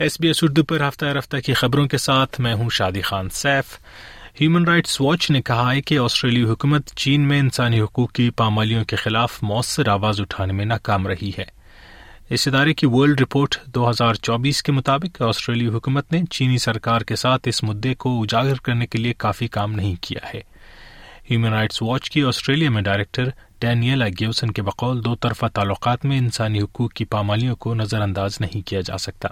S B S Urdu پر ہفتہ رفتہ کی خبروں کے ساتھ میں ہوں Shadi Khan Saif. Human Rights Watch نے کہا ہے کہ آسٹریلی حکومت چین میں انسانی حقوق کی پامالیوں کے خلاف مؤثر آواز اٹھانے میں ناکام رہی ہے۔ اس ادارے کی ورلڈ رپورٹ دو ہزار چوبیس کے مطابق آسٹریلی حکومت نے چینی سرکار کے ساتھ اس مدعے کو اجاگر کرنے کے لیے کافی کام نہیں کیا ہے۔ ہیومن رائٹس واچ کی آسٹریلیا میں ڈائریکٹر ڈینیل گیوسن کے بقول دو طرفہ تعلقات میں انسانی حقوق کی پامالیوں کو نظر انداز نہیں کیا جا سکتا۔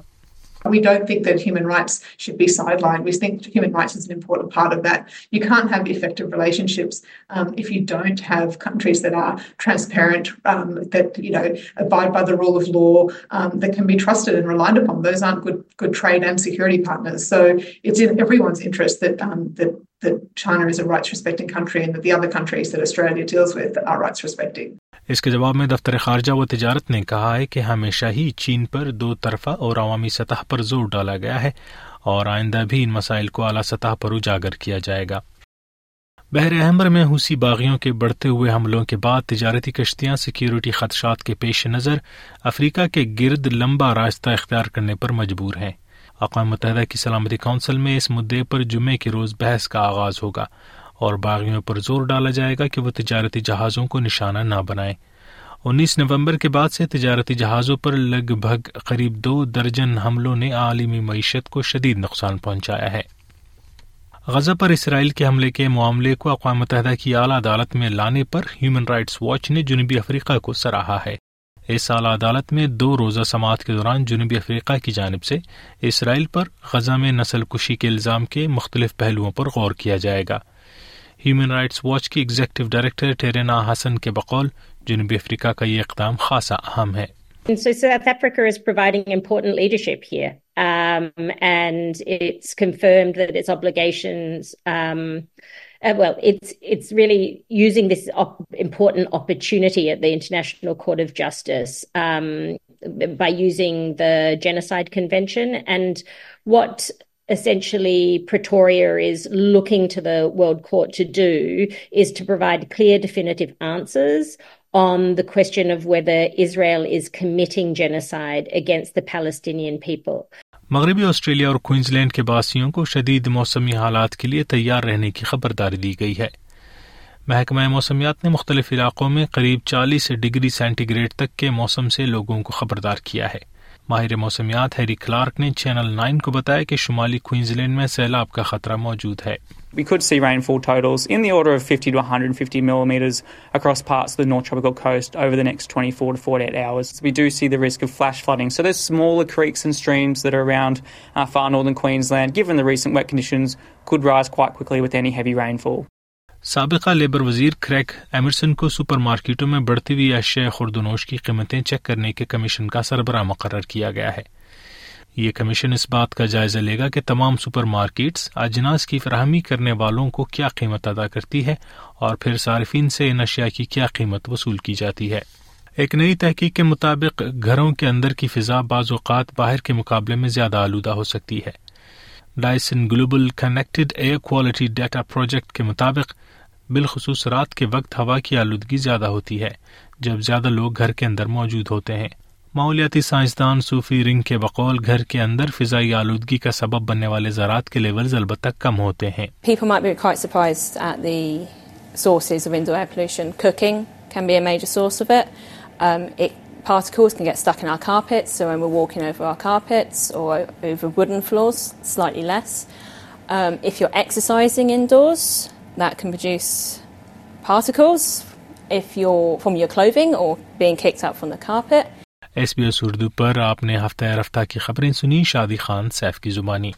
We don't think that human rights should be sidelined. We think human rights is an important part of that. You can't have effective relationships um, if you don't have countries that are transparent, um, that you know abide by the rule of law, um, that can be trusted and relied upon. Those aren't good good trade and security partners. So it's in everyone's interest that um, that that China is a rights respecting country and that the other countries that Australia deals with are rights respecting. اس کے جواب میں دفتر خارجہ و تجارت نے کہا ہے کہ ہمیشہ ہی چین پر دو طرفہ اور عوامی سطح پر زور ڈالا گیا ہے اور آئندہ بھی ان مسائل کو اعلی سطح پر اجاگر کیا جائے گا۔ بحر احمر میں حوثی باغیوں کے بڑھتے ہوئے حملوں کے بعد تجارتی کشتیاں سیکیورٹی خدشات کے پیش نظر افریقہ کے گرد لمبا راستہ اختیار کرنے پر مجبور ہیں۔ اقوام متحدہ کی سلامتی کونسل میں اس مدعے پر جمعے کے روز بحث کا آغاز ہوگا۔ اور باغیوں پر زور ڈالا جائے گا کہ وہ تجارتی جہازوں کو نشانہ نہ بنائیں۔ انیس نومبر کے بعد سے تجارتی جہازوں پر لگ بھگ قریب دو درجن حملوں نے عالمی معیشت کو شدید نقصان پہنچایا ہے۔ غزہ پر اسرائیل کے حملے کے معاملے کو اقوام متحدہ کی اعلی عدالت میں لانے پر ہیومن رائٹس واچ نے جنوبی افریقہ کو سراہا ہے۔ اس اعلی عدالت میں دو روزہ سماعت کے دوران جنوبی افریقہ کی جانب سے اسرائیل پر غزہ میں نسل کشی کے الزام کے مختلف پہلوؤں پر غور کیا جائے گا۔ ہیومن رائٹس واچ کی ایگزیکٹو ڈائریکٹر ٹیرینا حسن کے بقول، جنوبی افریقہ کا یہ اقدام خاصا اہم ہے۔ International Court of Justice by using the genocide convention and what essentially Pretoria is looking to the World Court to do is to provide clear, definitive answers on the question of whether Israel is committing genocide against the Palestinian people. مغربی Australia اور Queensland کے باسیوں کو شدید موسمی حالات کے لیے تیار رہنے کی خبرداری دی گئی ہے محکمہ موسمیات نے مختلف علاقوں میں قریب چالیس ڈگری سینٹی گریڈ تک کے موسم سے لوگوں کو خبردار کیا ہے ماہر موسمیات ہیری کلارک نے چینل نائن کو بتایا کہ شمالی کوئنز لینڈ میں سیلاب کا خطرہ موجود ہے۔ سابقہ لیبر وزیر کریک ایمرسن کو سپر مارکیٹوں میں بڑھتی ہوئی اشیاء خوردنوش کی قیمتیں چیک کرنے کے کمیشن کا سربراہ مقرر کیا گیا ہے۔ یہ کمیشن اس بات کا جائزہ لے گا کہ تمام سپر مارکیٹس اجناس کی فراہمی کرنے والوں کو کیا قیمت ادا کرتی ہے اور پھر صارفین سے ان اشیاء کی کیا قیمت وصول کی جاتی ہے۔ ایک نئی تحقیق کے مطابق گھروں کے اندر کی فضا بعض اوقات باہر کے مقابلے میں زیادہ آلودہ ہو سکتی ہے۔ Dyson global connected air quality data project کے مطابق بالخصوص رات کے وقت ہوا کی آلودگی زیادہ ہوتی ہے جب زیادہ لوگ گھر کے اندر موجود ہوتے ہیں۔ ماحولیاتی سائنسدان صوفی رنگ کے بقول گھر کے اندر فضائی آلودگی کا سبب بننے والے زراعت کے لیول البتہ کم ہوتے ہیں۔ Um, if you're exercising indoors, that can produce particles if you're from your clothing or being kicked up from the carpet. S B S Urdu پر آپ نے ہفتہ رفتہ کی خبریں سنی شادی خان سیف کی زبانی